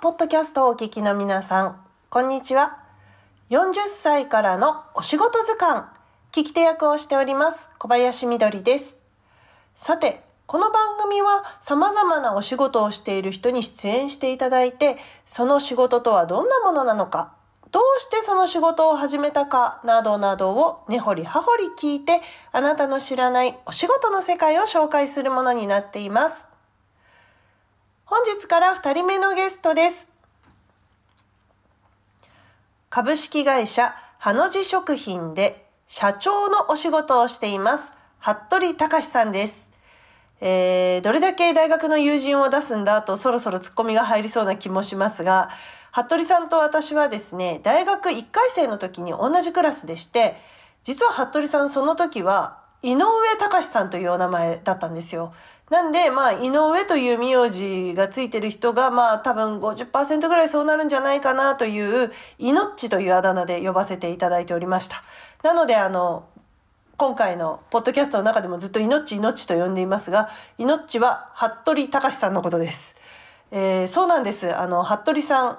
ポッドキャストをお聞きの皆さん、こんにちは。40歳からのお仕事図鑑、聞き手役をしております、小林みどりです。さて、この番組は様々なお仕事をしている人に出演していただいて、その仕事とはどんなものなのか、どうしてその仕事を始めたかなどなどを根掘り葉掘り聞いて、あなたの知らないお仕事の世界を紹介するものになっています。本日から2人目のゲストです。株式会社ハの字食品で社長のお仕事をしています。服部隆さんです。えー、どれだけ大学の友人を出すんだとそろそろツッコミが入りそうな気もしますが、服部さんと私はですね、大学1回生の時に同じクラスでして、実は服部さんその時は井上隆さんというお名前だったんですよ。なんで、まあ、井上という名字がついてる人が、まあ、多分50%ぐらいそうなるんじゃないかなという、イノッチというあだ名で呼ばせていただいておりました。なので、あの、今回のポッドキャストの中でもずっとイノッチイノッチと呼んでいますが、イノッチは服部隆さんのことです。えー、そうなんです。あの、服部さん、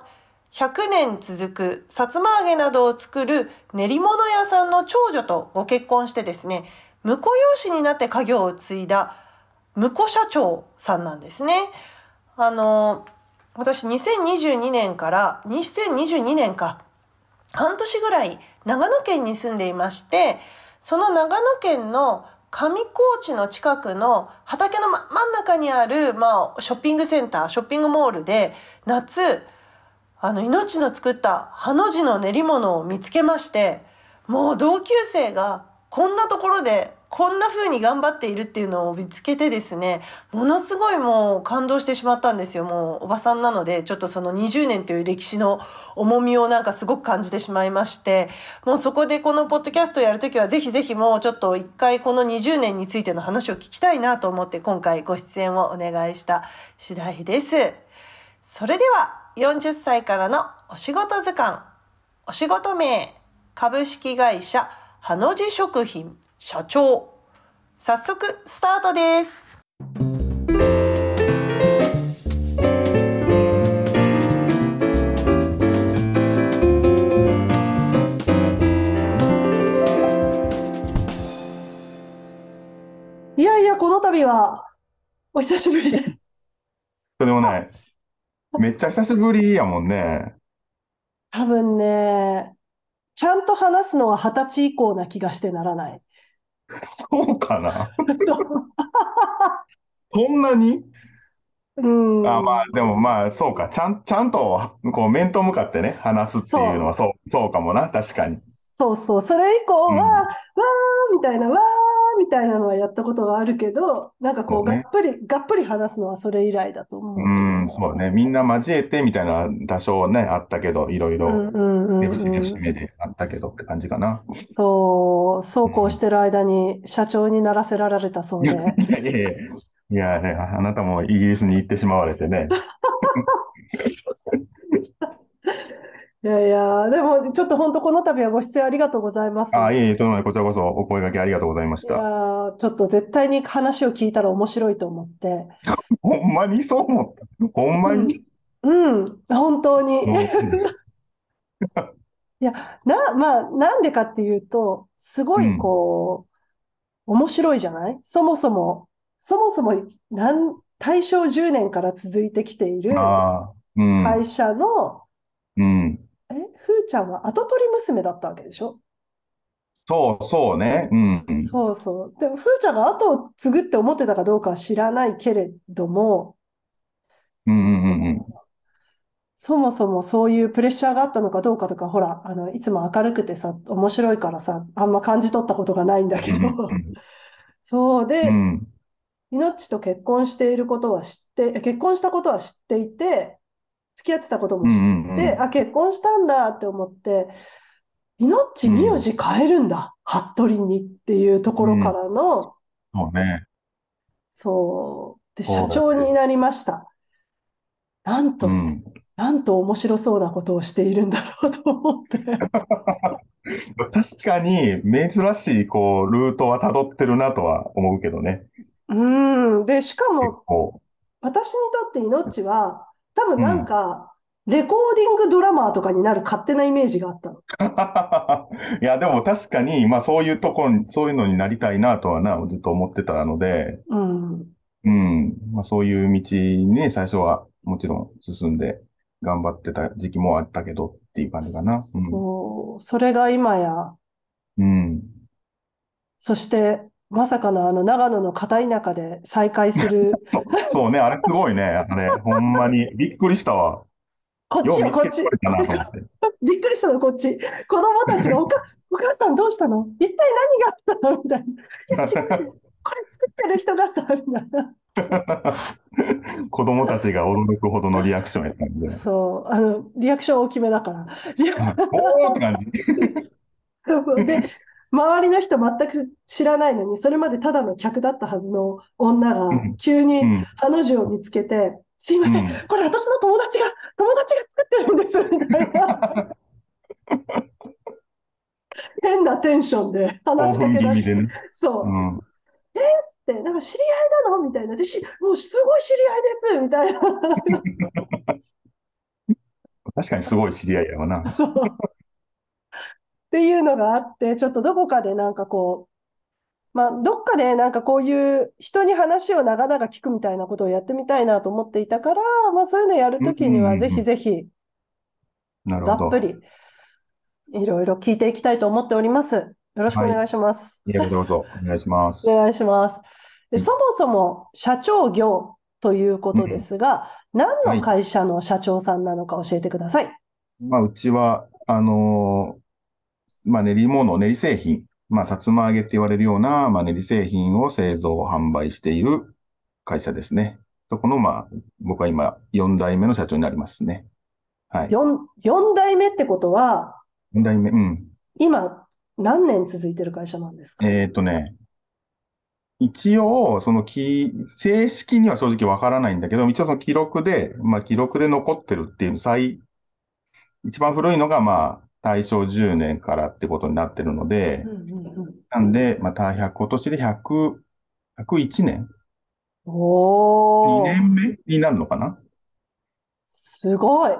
100年続くさつま揚げなどを作る練り物屋さんの長女とご結婚してですね、婿養子になって家業を継いだ婿社長さんなんですね。あの、私2022年から2022年か、半年ぐらい長野県に住んでいまして、その長野県の上高地の近くの畑の真ん中にある、まあ、ショッピングセンター、ショッピングモールで、夏、あの、命の作ったハの字の練り物を見つけまして、もう同級生がこんなところでこんな風に頑張っているっていうのを見つけてですね、ものすごいもう感動してしまったんですよ。もうおばさんなので、ちょっとその20年という歴史の重みをなんかすごく感じてしまいまして、もうそこでこのポッドキャストをやるときはぜひぜひもうちょっと一回この20年についての話を聞きたいなと思って今回ご出演をお願いした次第です。それでは40歳からのお仕事図鑑。お仕事名、株式会社、ハの字食品、社長。早速、スタートです。いやいや、この度は、お久しぶりです。それもね、めっちゃ久しぶりやもんね。多分ね、ちゃんと話すのは二十歳以降な気がしてならない。そうかな？そんなに？うん。あ、まあ、でもまあ、そうか。ちゃん、ちゃんと、こう、面と向かってね、話すっていうのは、そう、そうかもな。確かに。そうそう。それ以降は、うんわーみたいな、わーみたいなのはやったことがあるけど、なんかこう、ねがっぷり、がっぷり話すのはそれ以来だと思うけどうん、そうね。みんな交えてみたいな多少ね、あったけど、いろいろ、うんうんうん節目であったけどって感じかな。そう、そうこうしてる間に社長にならせられたそういで。やいやいやいや、ね、あなたもイギリスに行ってしまわれてね。いやいや、でもちょっと本当この度はご出演ありがとうございます。あ、いえいえ、とんでもないこちらこそお声掛けありがとうございましいやた。ーちょっと絶対に話を聞いたら面白いと思って。ほんまにそう思った？ほんまに？うん、本当に。うんいや、な、まあ、なんでかっていうと、すごいこう、面白いじゃない？そもそも、そもそも、なん、大正10年から続いてきているああ、うん、会社の、うん。え、ふーちゃんは跡取り娘だったわけでしょ？そう、そうね。うん、うん。そうそう。でも、ふーちゃんが後を継ぐって思ってたかどうかは知らないけれども、うん、うん、うん。そもそもそういうプレッシャーがあったのかどうかとか、ほら、あの、いつも明るくてさ、面白いからさ、あんま感じ取ったことがないんだけど、そうで、うん、命と結婚していることは知って、え結婚したことは知っていて、付き合ってたことも知って、うんうんうんあ、結婚したんだって思って、命名字変えるんだ、服部にっていうところからの、そうね。そう、で、そうだね社長になりました。なんと、うん。なんと面白そうなことをしているんだろうと思って。確かに、珍しい、こう、ルートは辿ってるなとは思うけどね。うん。で、しか結も、構。私にとって命は、多分なんか、レコーディングドラマーとかになる勝手なイメージがあったの。いや、でも確かに、まあそういうとこ、そういうのになりたいなとはな、ずっと思ってたので、うん。うん。まあそういう道にね、最初はもちろん進んで頑張ってた時期もあったけどっていう感じかな。そう、それが今や、うん。うん。そして、まさかのあの長野の片田舎で再会する、そうね、あれすごいね。あれ、ほんまに。びっくりしたわ。こっちこっち。びっくりしたの、こっち。子供たちがおか、お母さんどうしたの？一体何があったの？みたいな。いこれ作ってる人がさ、みたいな。子供たちが驚くほどのリアクションやったんで。そう、あの、リアクション大きめだから。リアおーって感じ。で、周りの人全く知らないのに、それまでただの客だったはずの女がうん、急にうん。ハの字を見つけて、すいません、うんこれ私の友達が、友達が作ってるんです、みたいな。変なテンションで話しかけ出して、ね。そうう、ん。って、なんか知り合いなの？みたいな。私、もうすごい知り合いです、みたいな。確かにすごい知り合いやわな。そう。っていうのがあって、ちょっとどこかでなんかこう、まあ、どっかでなんかこういう人に話を長々聞くみたいなことをやってみたいなと思っていたから、まあそういうのやるときにはうんうんうんぜひぜひなるほど。がっぷりいろいろ聞いていきたいと思っております。よろしくお願いします。いや、どうぞ、お願いします。お願いします。で、うんそもそも社長業ということですが、何の会社の社長さんなのか教えてください。まあ、うちは、あのーまあ、練り物、練り製品、まあ、さつま揚げって言われるような、まあ、練り製品を製造、販売している会社ですね。そこの、まあ、僕は今、4代目の社長になりますね。はい。4、四代目ってことは、4代目、うん。今、何年続いてる会社なんですか？えっとね、一応、そのき、正式には正直わからないんだけど、一応その記録で、まあ記録で残ってるっていう最、一番古いのがまあ大正10年からってことになってるのでなんで、また100、今年で100、101年？お ?2 ー、年目？になるのかな？すごい。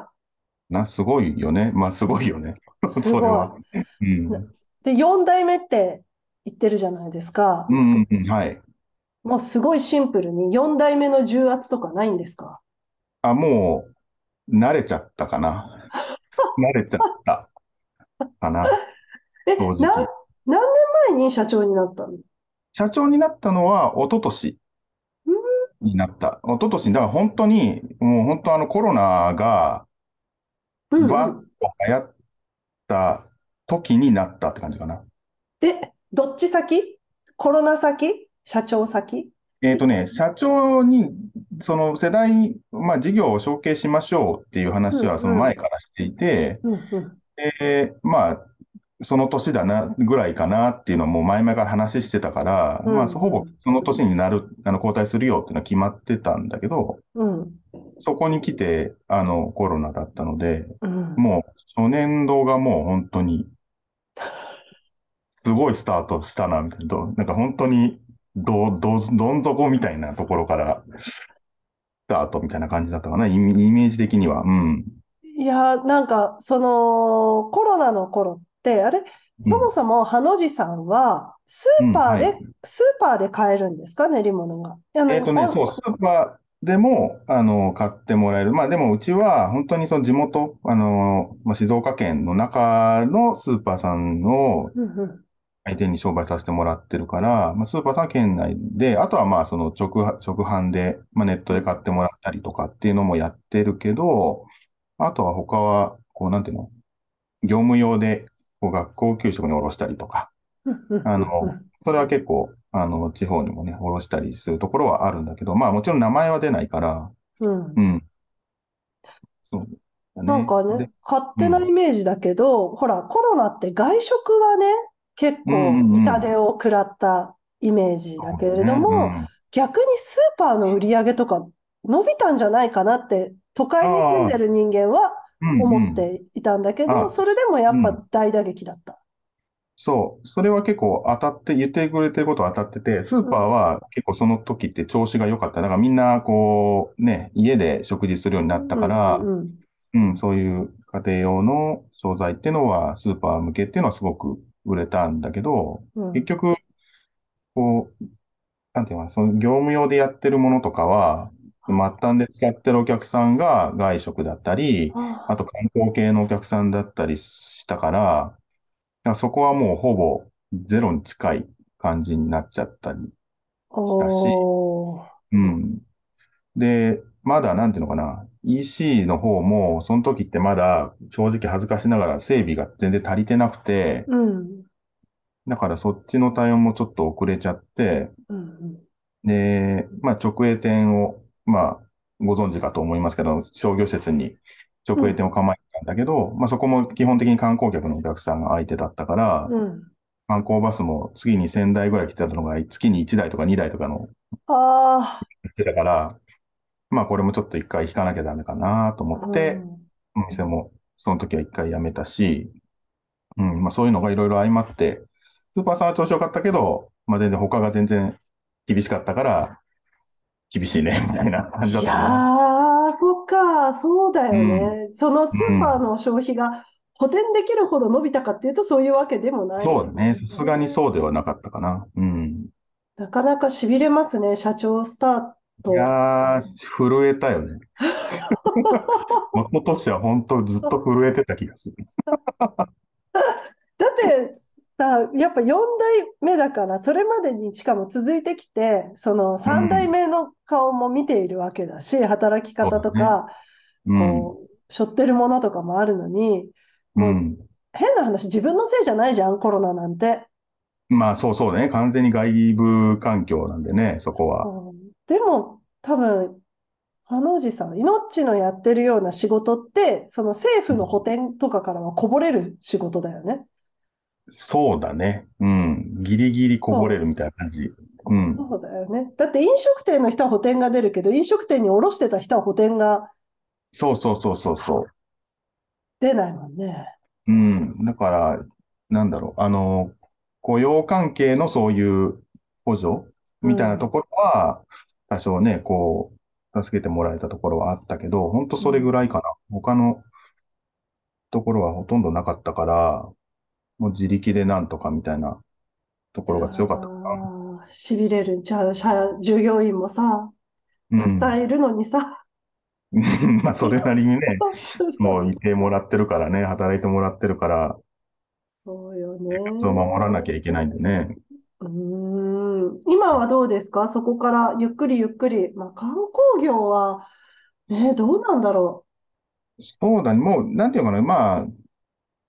な、すごいよね。まあすごいよね。すそれは。ごうん。で、4代目って言ってるじゃないですかう。んうんうん、はい。もうすごいシンプルに4代目の重圧とかないんですか？あ、もう、慣れちゃったかな。慣れちゃったかな。え、正直な、何年前に社長になったの？社長になったのは一昨年になった。一昨年、だから本当に、もう本当あのコロナがうんバッうん。と流行った時になったって感じかな。え、どっち先？コロナ先？社長先？えっとね、社長に、その世代、まあ事業を承継しましょうっていう話うんうんはその前からしていて、うんうん。で、まあ、その年だな、ぐらいかなっていうのはもう前々から話してたから、うんまあほぼその年になる、あの、交代するよっていうのは決まってたんだけど、うん。そこに来て、あの、コロナだったので、うん。もう、初年度がもう本当に、すごいスタートしたな、みたいな。どなんか本当に、ど、ど、どん底みたいなところから、スタートみたいな感じだったかな、イメイメージ的には。うん。いや、なんか、その、コロナの頃って、あれ、そもそも、ハの字さんは、スーパーで、うんはい。スーパーで買えるんですか？練り物が。えっとね、こそう、スーパーでも、あの、買ってもらえる。まあでも、うちは、本当にその地元、あの、まあ、静岡県の中のスーパーさんをうんうん。相手に商売させてもらってるから、まあ、スーパーさんは県内で、あとはまあその直販、直販で、まあ、ネットで買ってもらったりとかっていうのもやってるけど、あとは他は、こうなんていうの？業務用で、こう学校給食におろしたりとか、うんうんあのそれは結構、あの、地方にもね、おろしたりするところはあるんだけど、まあもちろん名前は出ないから、うん。うん。そう。なんかねで、勝手なイメージだけど、ほら、コロナって外食はね、結うんうんうん。構痛手を食らったイメージだけれども、逆にスーパーの売り上げとか伸びたんじゃないかなって、都会に住んでる人間はうん、うんうん思っていたんだけど、あそれでもやっぱう大打撃だった。そう。それは結構当たって、言ってくれてることは当たってて、スーパーは結構その時って調子が良かった。だからみんなこう、ね、家で食事するようになったから、うんうんうん、そういう家庭用の商材っていうのは、スーパー向けっていうのはすごく売れたんだけど、うん。結局、こう、なんていうのかな、その業務用でやってるものとかは、末端で使ってるお客さんが外食だったり、ああと観光系のお客さんだったりしたから、だからそこはもうほぼゼロに近い感じになっちゃったりしたし。うん。で、まだなんていうのかな、EC の方も、その時ってまだ正直恥ずかしながら整備が全然足りてなくて、うん。だからそっちの対応もちょっと遅れちゃって、うん。で、まあ直営店を、まあご存知かと思いますけど、商業施設に直営店を構えてたんだけど、まあそこも基本的に観光客のお客さんが相手だったから、うん。観光バスも次に1000台ぐらい来てたのが月に1台とか2台とかのあ来てたから、まあこれもちょっと一回引かなきゃダメかなとあ。思って、お店もその時は一回辞めたし、うん、まあそういうのがいろいろ相まって、スーパーさんは調子良かったけど、まあ全然他が全然厳しかったから、厳しいね、みたいな感じだいやったかな。ー、そっか、そうだよね。そのスーパーの消費が補填できるほど伸びたかっていうと、そういうわけでもない。そうだね。さすがにそうではなかったかな。うん。なかなか痺れますね、社長スタート。いやー、震えたよね。元としては本当ずっと震えてた気がする。だってさ、やっぱ4代目だから、それまでにしかも続いてきて、その3代目の顔も見ているわけだし、働き方とか、うん。こう、背負ってるものとかもあるのに、うん。変な話、自分のせいじゃないじゃん、コロナなんて。まあそうそうね。完全に外部環境なんでね、そこは。うんでも、多分、あのおじさん、命のやってるような仕事って、その政府の補填とかからはこぼれる仕事だよね。そうだね。うん。ギリギリこぼれるみたいな感じ。うん。そうだよね。だって飲食店の人は補填が出るけど、飲食店に卸してた人は補填がそうそうそうそうそう。出ないもんね。うん。だから、なんだろう。あの、雇用関係のそういう補助みたいなところは、多少ね、こう、助けてもらえたところはあったけど、本当それぐらいかな。他のところはほとんどなかったから、もう自力でなんとかみたいなところが強かったかな。ああ、しびれる。じゃあ、社従業員もさ、うんたくさんいるのにさ。まあ、それなりにね、もういてもらってるからね、働いてもらってるから、そうよね。生活を守らなきゃいけないんでね。うーん。今はどうですか？そこからゆっくりゆっくり。まあ、観光業は、ね、どうなんだろそうだね、もう、なんていうかな、まあ、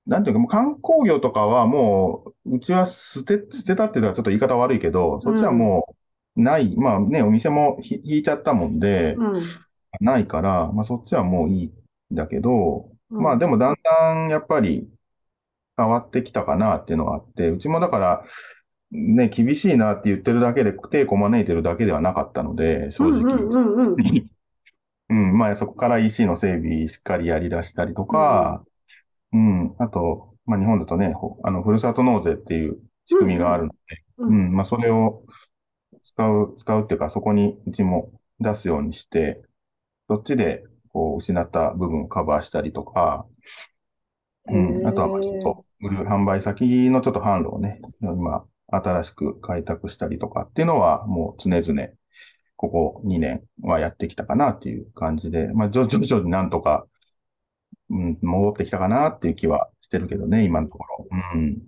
なんていうか、もう観光業とかはもう、うちは捨て、捨てたっていうのはちょっと言い方悪いけど、そっちはもう、ない、まあね、お店もひ引いちゃったもんでう。、うん。ないから、まあそっちはもういいんだけど、うんまあでもだんだんやっぱり変わってきたかなっていうのがあって、うちもだから、ね、厳しいなって言ってるだけで、手こ招いてるだけではなかったので、正うんうん直。うんうん。うん、まあそこから EC の整備しっかりやり出したりとか、うん、あと、まあ日本だとね、ほあの、ふるさと納税っていう仕組みがあるので、ううんん、まあそれを使う、使うっていうか、そこにうちも出すようにして、そっちで、こう、失った部分をカバーしたりとか、うん、あとは、まあ、ちょっと、売る販売先のちょっと販路をね、今、新しく開拓したりとかっていうのは、もう常々、ここ2年はやってきたかなっていう感じで、まあ、徐徐々になんとか、うん、戻ってきたかなっていう気はしてるけどね、今のところ。うん。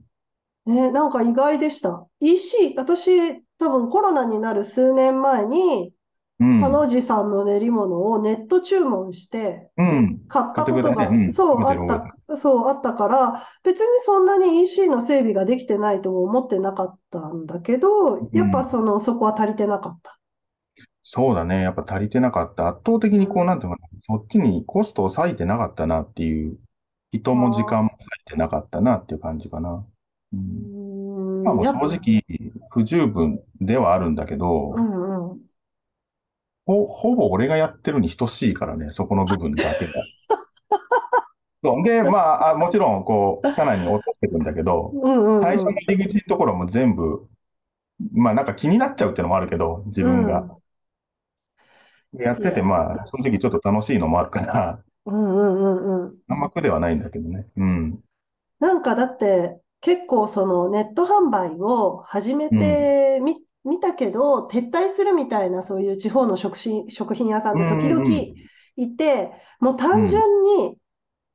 ね、なんか意外でした。EC、私、多分コロナになる数年前に、うん。あのおじさんの練り物をネット注文して、うん。買ったことが、れたねうんそう、あった、そう、あったから、別にそんなに EC の整備ができてないとも思ってなかったんだけど、やっぱその、そこは足りてなかった。そうだね。やっぱ足りてなかった。圧倒的にこう、なんていうのかな、そっちにコストを割いてなかったなっていう、人も時間も割いてなかったなっていう感じかな。う。うんーん、まあもうやっぱ正直不十分ではあるんだけどう、んうん。ほ、ほぼ俺がやってるに等しいからね、そこの部分だけが。そうで、まあ、あもちろん、こう、社内に落としてくんだけど、うんうんうん。最初の入り口のところも全部、まあなんか気になっちゃうっていうのもあるけど、自分が。でやってて、まあ、正直ちょっと楽しいのもあるから、うんうんうんうん。あんま苦ではないんだけどね。うん。なんかだって結構そのネット販売を始めうん。てみ、見たけど撤退するみたいなそういう地方の食品、食品屋さんうって時々んうんいて、もうう単純ん。に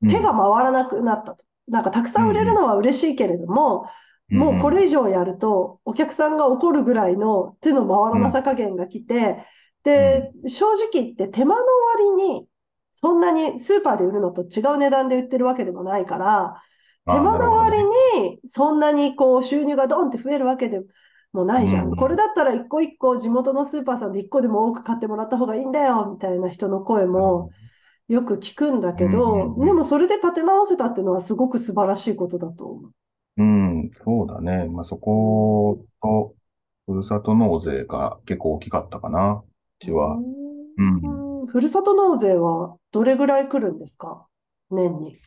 手がうん。回らなくなったと。なんかたくさん売れるのは嬉しいけれども、うん。もうこうん。れ以上やるとお客さんが怒るぐらいの手の回らなさ加減が来て、うん。で、正直言って手間の割にそんなにスーパーで売るのと違う値段で売ってるわけでもないから、手間の割。にそんなにこう収入がドンって増えるわけでもなういじゃん。これん。だったら一個一個地元のスーパーさんで一個でも多く買ってもらった方がいいんだよみたいな人の声もど。よく聞くんだけうんど、うんでもそれで立て直せたっていうのはすごく素晴らしいことだと思う。うん。うん、そうだね。まあ、そうんこと、ふるさと納税が結構大きかったかな。うちは。うん。うんふるさと納税はどれぐらい来るんですか？年に。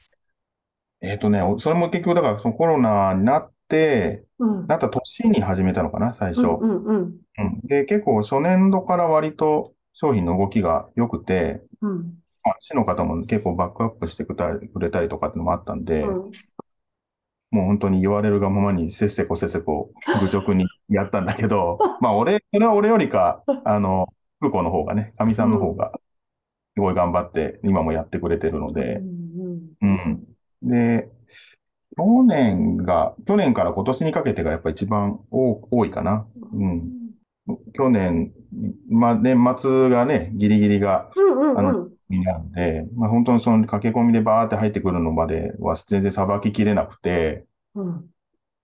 えっとね、おそれも結局、だからそのコロナになって、うん。なった年に始めたのかな、最うん初。うんうん。うん。で、結構初年度から割と商品の動きが良くて、うん。まあ、市の方も結構バックアップしてくれたりとかっていうのもあったんで、うん。もう本当に言われるがままにせっせこせっせこ愚直にやったんだけど、まあ俺、それは俺よりか、あの、空港の方がね、かみさんの方がすごい頑張って今もやってくれてるのうで、んうん。で、去年が、去年から今年にかけてがやっぱ一番多多いかな。ううんん。去年、まあ年末がね、ギリギリが、うんあの、うんになるんで、まあ本当にその駆け込みでバーって入ってくるのまでは全然さばききれなくて、うん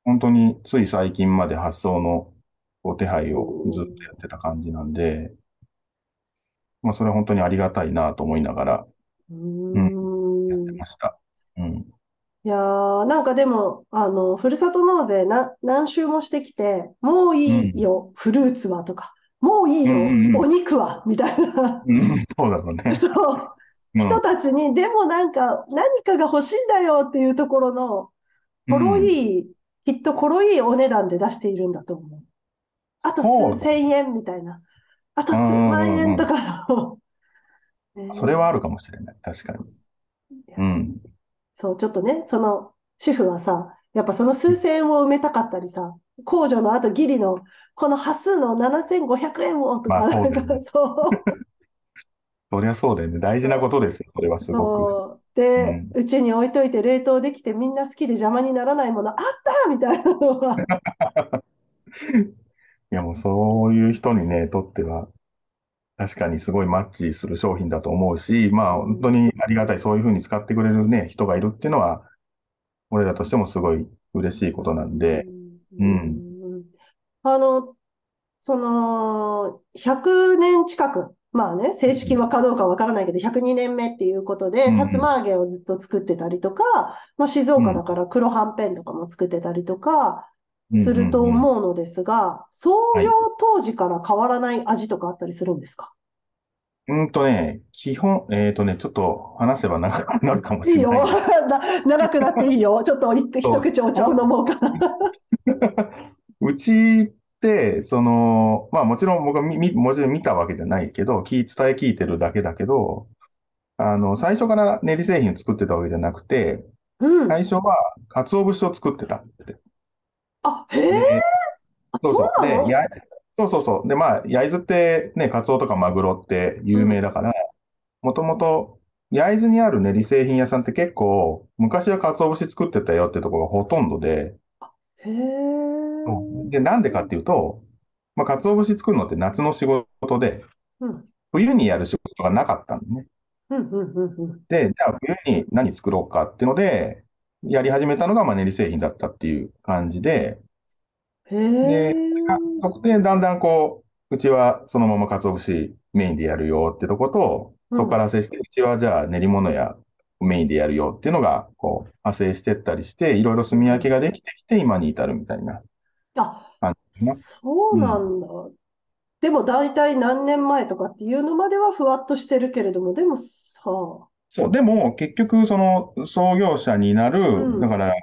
本当につい最近まで発送のこう手配をずっとやってた感じなんで、まあそれは本当にありがたいなと思いながらうんやってました。うん。いやー、なんかでも、あの、ふるさと納税な、何周もしてきて、もういいよ、フルーツはとか、もういいよ、うんうんうんお肉は、みたいな、うん、そうだろうね。そう、うん人たちに、でもなんか、何かが欲しいんだよっていうところの、ころいい、きっところいいお値段で出しているんだと思う。あと数千円みたいな。あと数万円とかの。ねそれはあるかもしれない。確かに。うん。そう、ちょっとね、その主婦はさ、やっぱその数千円を埋めたかったりさ、控除の後ギリのこの端数の7500円をとか、まあそうねそう、そりゃそうだよね。大事なことですよ。それはすごく。で、うちに置いといて冷凍できてみんな好きで邪魔にならないものあったみたいなのは。いや、もうそういう人にね、とっては、確かにすごいマッチする商品だと思うし、まあ本当にありがたい、そういうふうに使ってくれるね、人がいるっていうのは、俺らとしてもすごい嬉しいことなんで、うんあの、その、100年近く、まあね、正式はかどうかわからないけど、102年目っていうことで、うんさつま揚げをずっと作ってたりとか、まあ、静岡だから黒はんぺんとかも作ってたりとか、すると思うのですが、創業当時から変わらない味とかあったりするんですか？うんとね、基本、えっとね、ちょっと話せば長く なるかもしいいよ。れ ない。な長くなっていいよ。ちょっと一一口お茶を飲もうかな。うちって、その、まあもちろん僕はみ、みもちろん見たわけじゃないけど、聞い、伝え聞いてるだけだけど、あの、最初から練り製品作ってたわけじゃなくて、うん。最初は鰹節を作ってたって。あ、へえ。そうそうそう。なので、や、そうそうそう。で、まあ、焼津ってね、カツオとかマグロって有名だから、もともと焼津にある練り製品屋さんって結構、昔は鰹節作ってたよってところがほとんどで、へえ。で、なんでかっていうと、まあ、鰹節作るのって夏の仕事で、うん。冬にやる仕事がなかったんでね。うん、うん、うん、うん。で、じゃあ冬に何作ろうかっていうので、やり始めたのがまあ練り製品だったっていう感じで、へえ。そこでだんだんこう、うちはそのまま鰹節メインでやるよってとこと、うんそこから派生して、うちはじゃあ練り物やメインでやるよっていうのが、こう、派生してったりして、いろいろ炭焼きができてきて、今に至るみたいなあ、感じかな。そうなんだ。でも大体何年前とかっていうのまではふわっとしてるけれども、でもさ、そう、でも結局その創業者になる、うんだから、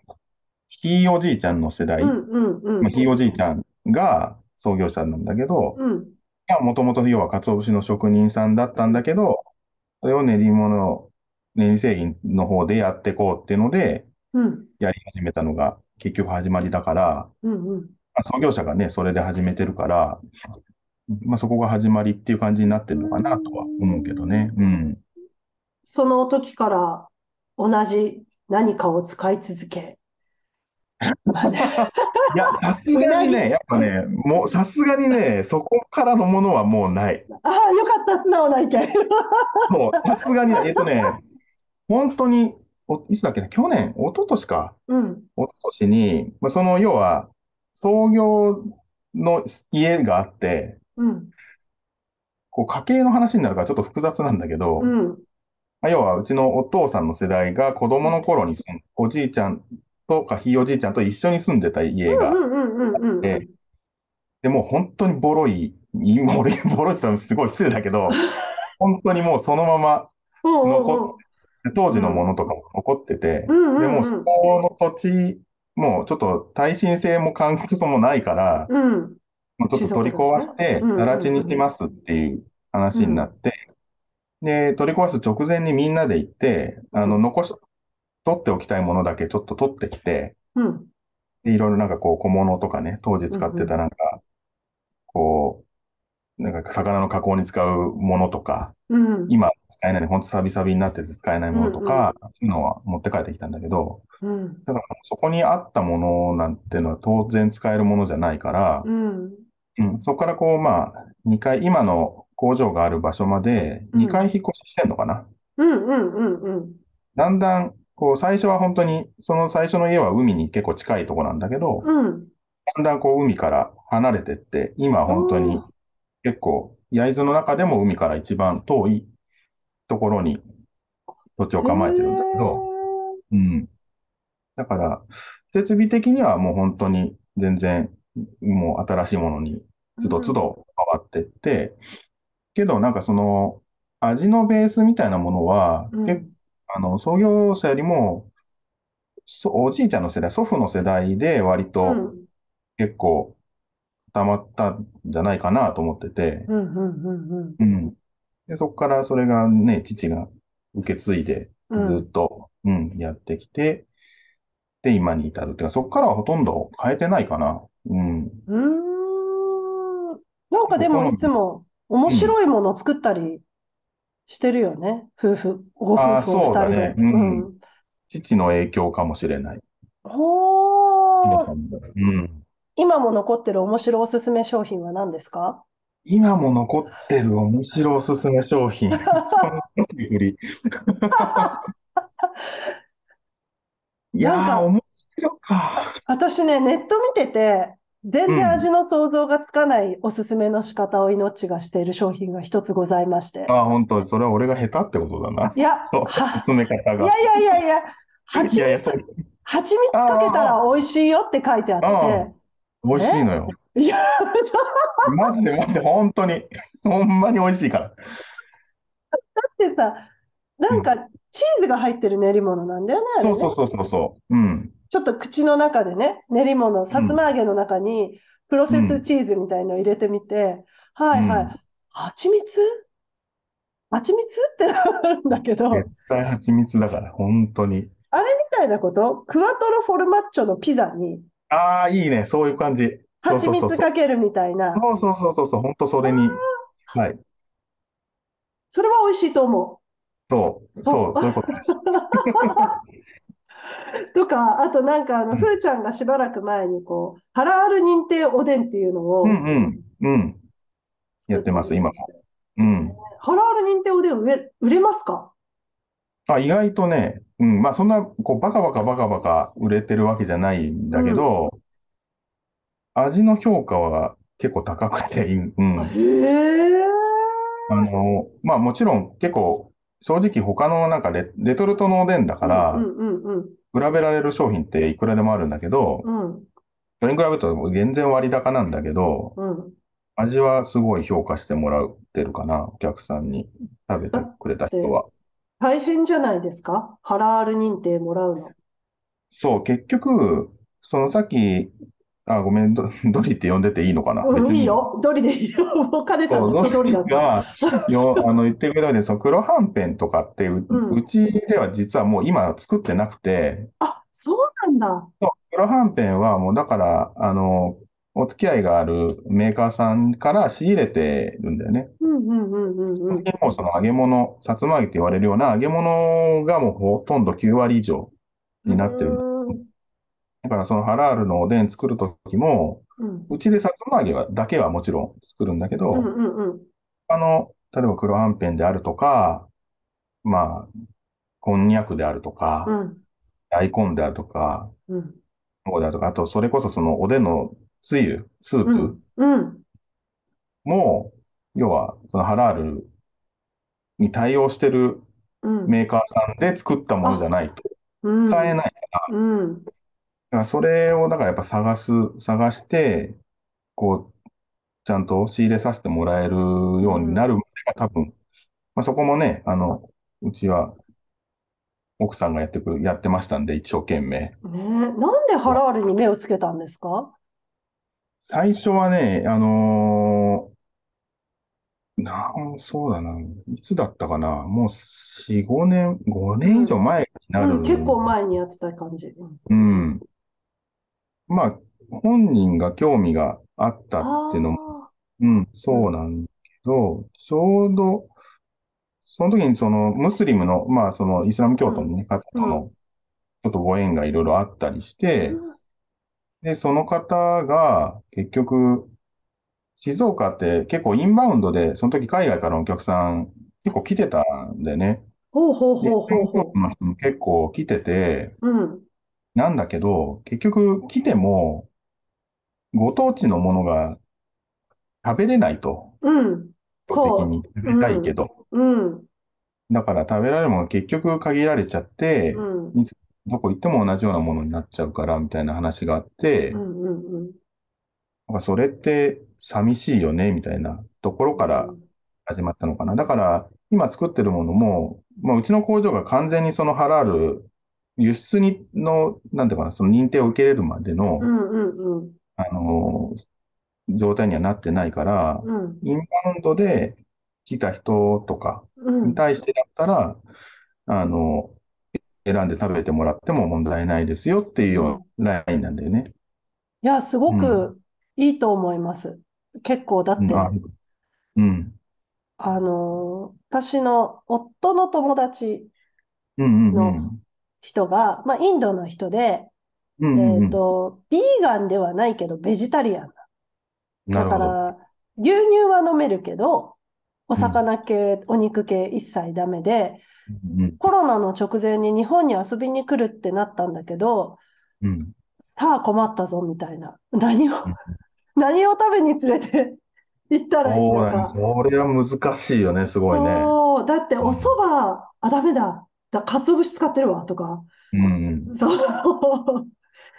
ひいおじいちゃんの世代。まあ、ひいおじいちゃんが創業者なんだけど、うん。もともと要は鰹節の職人さんだったんだけど、それを練り物練り製品の方でやっていこうっていうので、うん。やり始めたのが結局始まりだから、うんうん。まあ創業者がね、それで始めてるから、まあそこが始まりっていう感じになってるのかなとは思うけどね。うん。その時から同じ何かを使い続け。いや、さすがにね、やっぱね、もうさすがにね、そこからのものはもうない。ああ、よかった、素直な意見。もうさすがに、えっとね、本当に、おいつだっけな、去年、一昨年か。うん。一昨年に、まあ、その要は、創業の家があって、うん。こう家計の話になるからちょっと複雑なんだけど、うん。まあ、要はうちのお父さんの世代が子供の頃に住んおじいちゃんとかひいおじいちゃんと一緒に住んでた家が、うんうんうんうんうん。ででもう本当にボロい、いボロい、ボロいって言ったらすごい失礼だけど、本当にもうそのままうんうんうん残っ当時のものとかも残ってて、うんうんうんでもうそこの土地、もうちょっと耐震性も環境もないから、うん。もうちょっと取り壊して、うんうんうん更地にしますっていう話になって、で、取り壊す直前にみんなで行って、あの、残し、取っておきたいものだけちょっと取ってきて、うん。でいろいろなんかこう小物とかね、当時使ってたなんか、こう、なんか魚の加工に使うものとか、うん。今使えない、ほんとサビサビになってて使えないものとか、そういうのは持って帰ってきたんだけど、うん。だからそこにあったものなんてのは当然使えるものじゃないから、うん。うん、そこからこう、まあ、2階、今の工場がある場所までうん2回引っ越ししてんのかな？うんうんうんうん。だんだん、こう、最初は本当に、その最初の家は海に結構近いとこなんだけど、うん。だんだんこう海から離れてって、今は本当に結構、焼津の中でも海から一番遠いところに土地を構えてるんだけど、うん。だから、設備的にはもう本当に全然、もう新しいものにつどつど変わってって、けどなんかその、味のベースみたいなものは、うん結あの、創業者よりも、そおじいちゃんの世代、祖父の世代で割うとん。結構溜まったんじゃないかなと思ってて、うんうんうんうん。で、そこからそれがね、父が受け継いで、うん。ずっと、うん、やってきて、で、今に至るっていうか、そこからはほとんど変えてないかな。うん。うーん。なんかでもいつも面白いもの作ったりしてるよね。夫婦、ご夫婦お二人で。ねうんうん。父の影響かもしれない。ほー。うん。今も残ってる面白おすすめ商品は何ですか？今も残ってる面白おすすめ商品。いやー、面白か。私ね、ネット見てて、全然味の想像がつかないおすすめの仕方を命がしている商品が一つございまして。あー、本当それは俺が下手ってことだな。いや、そう、は、進め方が。いやいやいやいや、蜂蜜蜂蜜かけたら美味しいよって書いてあって、美味しいのよ。いや、マジでマジで、本当に。ほんまに美味しいから。だってさ、なんかチーズが入ってる練り物なんだよね、ね。そうそうそうそうそう。うん。ちょっと口の中でね、練り物、さつま揚げの中にプロセスチーズみたいのを入れてみて、はいはい。うん蜂蜜？蜂蜜ってなるんだけど、絶対蜂蜜だから、本当に。あれみたいなこと？クワトロフォルマッチョのピザにああ、いいね。そういう感じ。蜂。蜜かけるみたいな。そうそうそうそうそう。本当それに。はい。それは美味しいと思そう、そう、そういうことです。う。とか、あとなんかあの、うんふーちゃんがしばらく前にこう、ハラール認定おでんっていうのをうんうん。うん。やってます今もうん。ハラール認定おでん売れ、売れますか？あ、意外とね、うん。まあ、そんな、こう、バカバカバカバカ売れてるわけじゃないんだけど、味の評価は結構高くて、うん。へえ。あの、まあもちろん結構、正直他のなんかレ、レトルトのおでんだから比べられる商品っていくらでもあるんだけど、うん。それに比べると全然割高なんだけど、うん。味はすごい評価してもらってるかな、お客さんに食べてくれた人は。大変じゃないですか？ハラール認定もらうの。そう、結局、そのさっきあ、ごめん、ド、ドリって呼んでていいのかな？いいよ。ドリでいいよ。もう、カネさんずっとドリだリった。が、よ、あの、言ってくれたように、その黒はんぺんとかってう、うんうちでは実はもう今作ってなくて、あ、そうなんだ。そう黒はんぺんはもうだから、あの、お付き合いがあるメーカーさんから仕入れてるんだよね。うんうんうんうんうん。もうその揚げ物、さつま揚げって言われるような揚げ物がもうほとんど9割以上になってる。うんだからそのハラールのおでん作るときも、うん。うちでさつま揚げはだけはもちろん作るんだけど、うんうんうん。あの、例えば黒はんぺんであるとか、まあ、こんにゃくであるとか、うん。大根であるとか、うん。卵であるとか、あとそれこそそのおでんのつゆ、スーうプん。うん。も、要はそのハラールに対応してるうん。メーカーさんで作ったものじゃないとうん。使えない。うん。だからそれをだからやっぱ探す、探して、こう、ちゃんと仕入れさせてもらえるようになるまでが多分、まあ、そこもね、あの、うちは奥さんがやってく、やってましたんで、一生懸命。ねえ、なんでハラールに目をつけたんですか？最初はね、あのーなん、そうだな、いつだったかな、もう4、5年、5年以上前になる。うん、結構前にやってた感じ。うんうん。まあ、本人が興味があったっていうのも、あうん、そうなんだけど、ちょうど、その時にそのムスリムの、まあそのイスラム教徒のね、方とうの、ちょっとご縁がいろいろあったりしーて、うんで、その方が結局、静岡って結構インバウンドで、その時海外からのお客さん結構来てたんでね。ほうほうで、ほうほうほイスラム教徒の人も結構来てて、う。うん。なんだけど、結局来ても、ご当地のものが食べれないと。うん。基そうに食べたいけど。うん。だから食べられるものが結局限られちゃって、うん。どこ行っても同じようなものになっちゃうから、みたいな話があって、うん。うん。うん。なんかそれって寂しいよね、みたいなところから始まったのかな。だから、今作ってるものも、まあ、うちの工場が完全にそのハラール、輸出にの、なんていうかな、その認定を受けれるまでのう、ん。うん。うん。あの状態にはなってないから、うん。インバウンドで来た人とかうん。に対してだったら、あの、選んで食べてもらっても問題ないですよっていうようなラインなんだよね。いや、すごうくいいと思います。結構、だって、うん、あのー私の夫の友達うん、うん、うのん。人が、まあ、インドの人で、うん、うん、えうんっと、ビーガンではないけど、ベジタリアンだ。から、牛乳は飲めるけど、お魚系、お肉系一切ダメで、うん、コロナの直前に日本に遊びに来るってなったんだけど、うん、さあ困ったぞみたいな。何を、何を食べに連れて行ったらいい。のか。これは難しいよね、すごいね。だってお蕎麦、あ、ダメだ。だ、鰹節使ってるわ、とか。うん、うん。そう。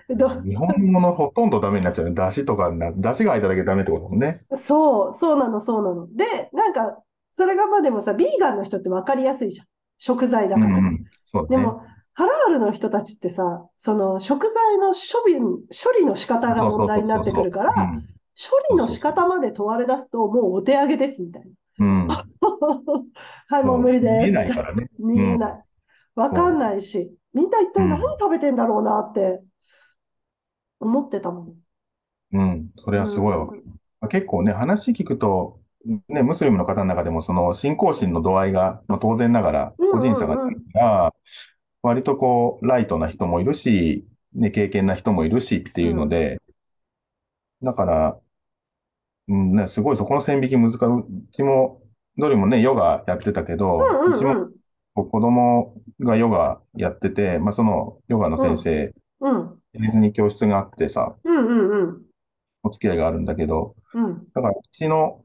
ど日本物ほとんどダメになっちゃうね。出汁とかな、出汁が入っただけダメってことだもんね。そう、そうなの、そうなの。で、なんか、それがまあでもさ、ビーガンの人って分かりやすいじゃん。食材だうん、から。うん。そうだね。でも、ハラールの人たちってさ、その食材の処理、処理の仕方が問題になってくるから、処理の仕方まで問われ出すと、もうお手上げです、みたいうん、うん。な。はい、もう無理です。見え。ないからね。見えない。わかんないし、みんな一体何食べてんだろうなって思ってたもん。うん、それはすごいわかる。結構ね、話聞くと、ね、ムスリムの方の中でも、その信仰心の度合いが、まあ、当然ながら、うんうん個人差があるから、割とこう、ライトな人もいるし、ね、経験な人もいるしっていうので、だから、うんね、すごいそこの線引き難しい。うちも、どれもね、ヨガやってたけど、うんううちもんうん。こう子供がヨガやってて、まあそのヨガの先生、うん別に教室があってさ、うんうんうん。お付き合いがあるんだけど、うんだからうちの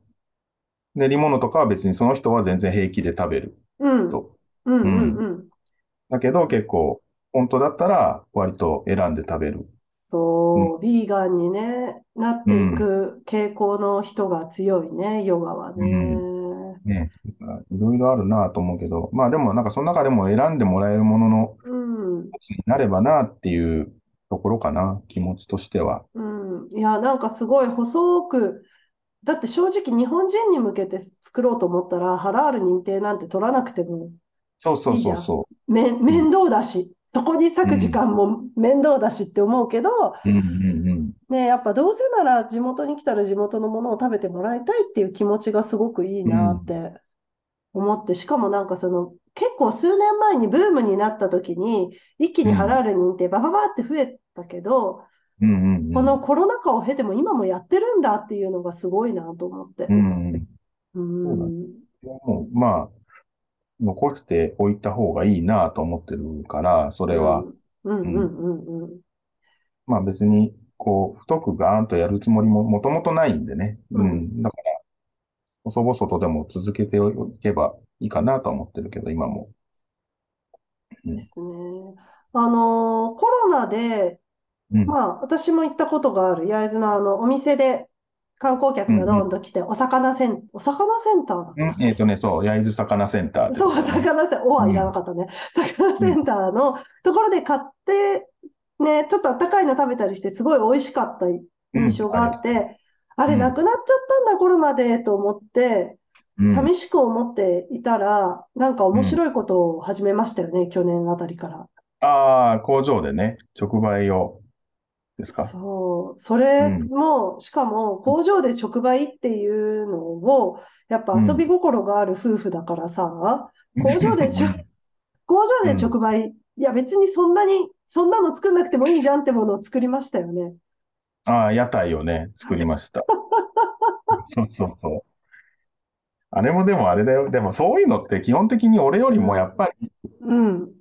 練り物とかは別にその人は全然平気で食べるうんと。うんうんうん。だけど結構、本当だったら割と選んで食べる。そう、ビーガンにね、なっていく傾向の人が強いね、ヨガはね。ね。いろいろあるなと思うけど、まあでもなんかその中でも選んでもらえるもののうん、一つになればなっていうところかな、気持ちとしては。うん。ん。いや、なんかすごい細く、だって正直日本人に向けて作ろうと思ったら、ハラール認定なんて取らなくてもそうそいう。そうそめ、面倒だし、そこに割く時間も面倒だしって思うけど、う。うんうんうん。ね、やっぱどうせなら地元に来たら地元のものを食べてもらいたいっていう気持ちがすごくいいなって思って、しかもなんかその結構数年前にブームになった時に一気にハラール認定バババって増えたけど、うんうんうん。このコロナ禍を経ても今もやってるんだっていうのがすごいなと思って。うんうん。そうもう、まあ、残しておいた方がいいなと思ってるから、それは、うんうんうんうん。まあ別に、こう、太くガーンとやるつもりももともとないんでね。ううんん。だから、細々とでも続けておけばいいかなとは思ってるけど、今も。うんですね。あのーコロナで、うん。まあ、私も行ったことがある焼津のあの、お店で観光客がどんと来て、お魚セン、お魚センターだった。うんえっとね、そう、焼津魚センターですそう、ね。魚セン、おはいらなかったね。魚センターのところで買って、ね、ちょっとあったかいの食べたりして、すごい美味しかった印象があって、あれ、うん。なくなっちゃったんだ、コロナで、と思って、うん。寂しく思っていたら、なんか面白いことを始めましたよね、去年あたりから。ああ、工場でね、直売を、ですか？そう、それも、しかも工場で直売っていうのを、やっぱ遊び心がある夫婦だからさ、工場でちょ 工場で直売、いや別にそんなに、そんなの作んなくてもいいじゃんってものを作りましたよね。ああ、屋台をね、作りました。そうそうそう。あれもでもあれだよ。でもそういうのって基本的に俺よりもやっぱり、うん。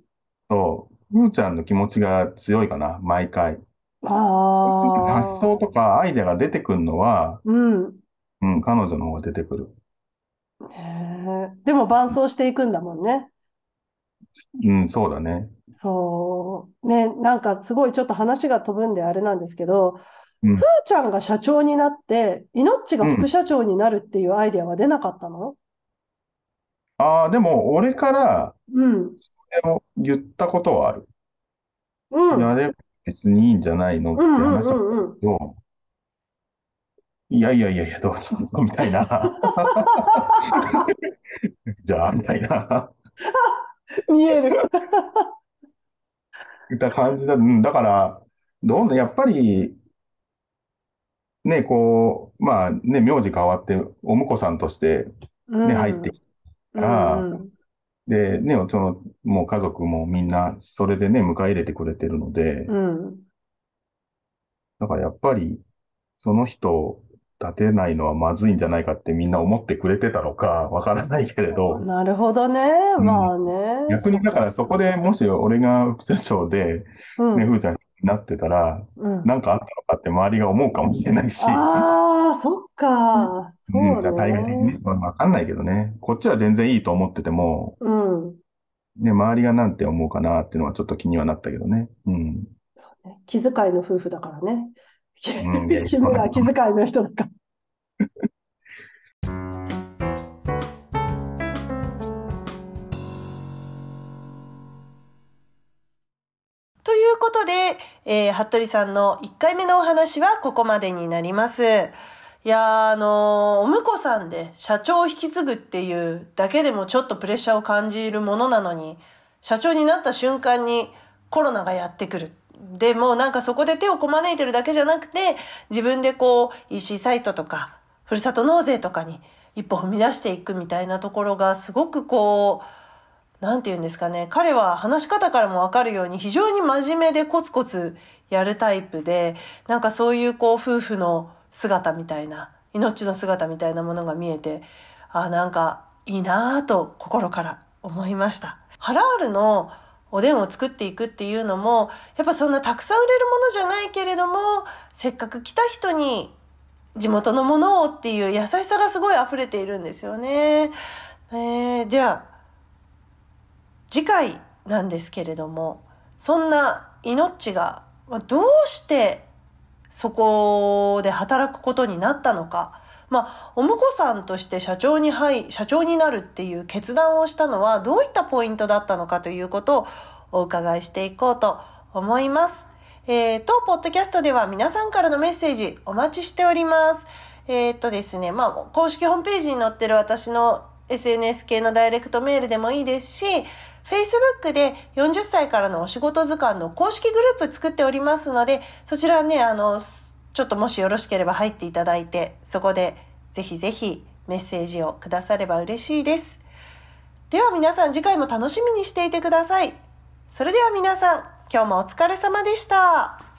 そう、ふーちゃんの気持ちが強いかな、毎回。あ発想とかアイデアが出てくるのは、うん。うん、彼女の方が出てくる。ねえでも伴走していくんだもんね。うん、そうだね。そう。ね、なんかすごいちょっと話が飛ぶんであれなんですけど、うんふーちゃんが社長になって、いのっちが副社長になるっていうアイデアは出なかったの？ああ、でも俺からうん。それを言ったことはある。うん。やれば別にいいんじゃないのってうんうん話だけうんうん。ど、いやいやいやいや、どうぞ、みたいな。じゃあ、みたいな。見える。た感じだ。うん、だから、どんどん、やっぱり、ね、こう、まあね、名字変わって、お婿さんとしてね、入ってきたら、うんで、ね、その、もう家族もみんな、それでね、迎え入れてくれてるので、うん。だからやっぱり、その人を立てないのはまずいんじゃないかってみんな思ってくれてたのか、わからないけれど、なるほどね。うんまあね。逆にだからそこでもし俺が副社長で、うんね、ふーちゃんになってたら、うん。なんかあったのかって周りが思うかもしれないし、ああ、そっか。そううん、ね。大概的にわかんないけどね、こっちは全然いいと思ってても、うん。ね、周りがなんて思うかなっていうのはちょっと気にはなったけどね。うん。そうね。気遣いの夫婦だからね。うん君ら気遣いの人だか。ということで、えー、服部さんの1回目のお話はここまでになります。いや、あのーお婿さんで社長を引き継ぐっていうだけでもちょっとプレッシャーを感じるものなのに、社長になった瞬間にコロナがやってくる。でもなんかそこで手をこまねいてるだけじゃなくて、自分でこう EC サイトとか、ふるさと納税とかに一歩踏み出していくみたいなところがすごくこう、なんて言うんですかね。彼は話し方からもわかるように非常に真面目でコツコツやるタイプで、なんかそういうこう夫婦の姿みたいな、命の姿みたいなものが見えて、あなんかいいなぁと心から思いました。ハラールのおでんを作っていくっていうのも、やっぱそんなたくさん売れるものじゃないけれども、せっかく来た人に地元のものをっていう優しさがすごい溢れているんですよね。えーじゃあ、次回なんですけれども、そんな命がどうしてそこで働くことになったのか。まあ、お婿さんとして社長に入、社長になるっていう決断をしたのはどういったポイントだったのかということをお伺いしていこうと思います。えー、と、ポッドキャストでは皆さんからのメッセージお待ちしております。えー、っとですね、まあ、公式ホームページに載ってる私の SNS 系のダイレクトメールでもいいですし、Facebook で40歳からのお仕事図鑑の公式グループ作っておりますので、そちらね、あの、ちょっともしよろしければ入っていただいて、そこでぜひぜひメッセージをくだされば嬉しいです。では皆さん次回も楽しみにしていてください。それでは皆さん、今日もお疲れ様でした。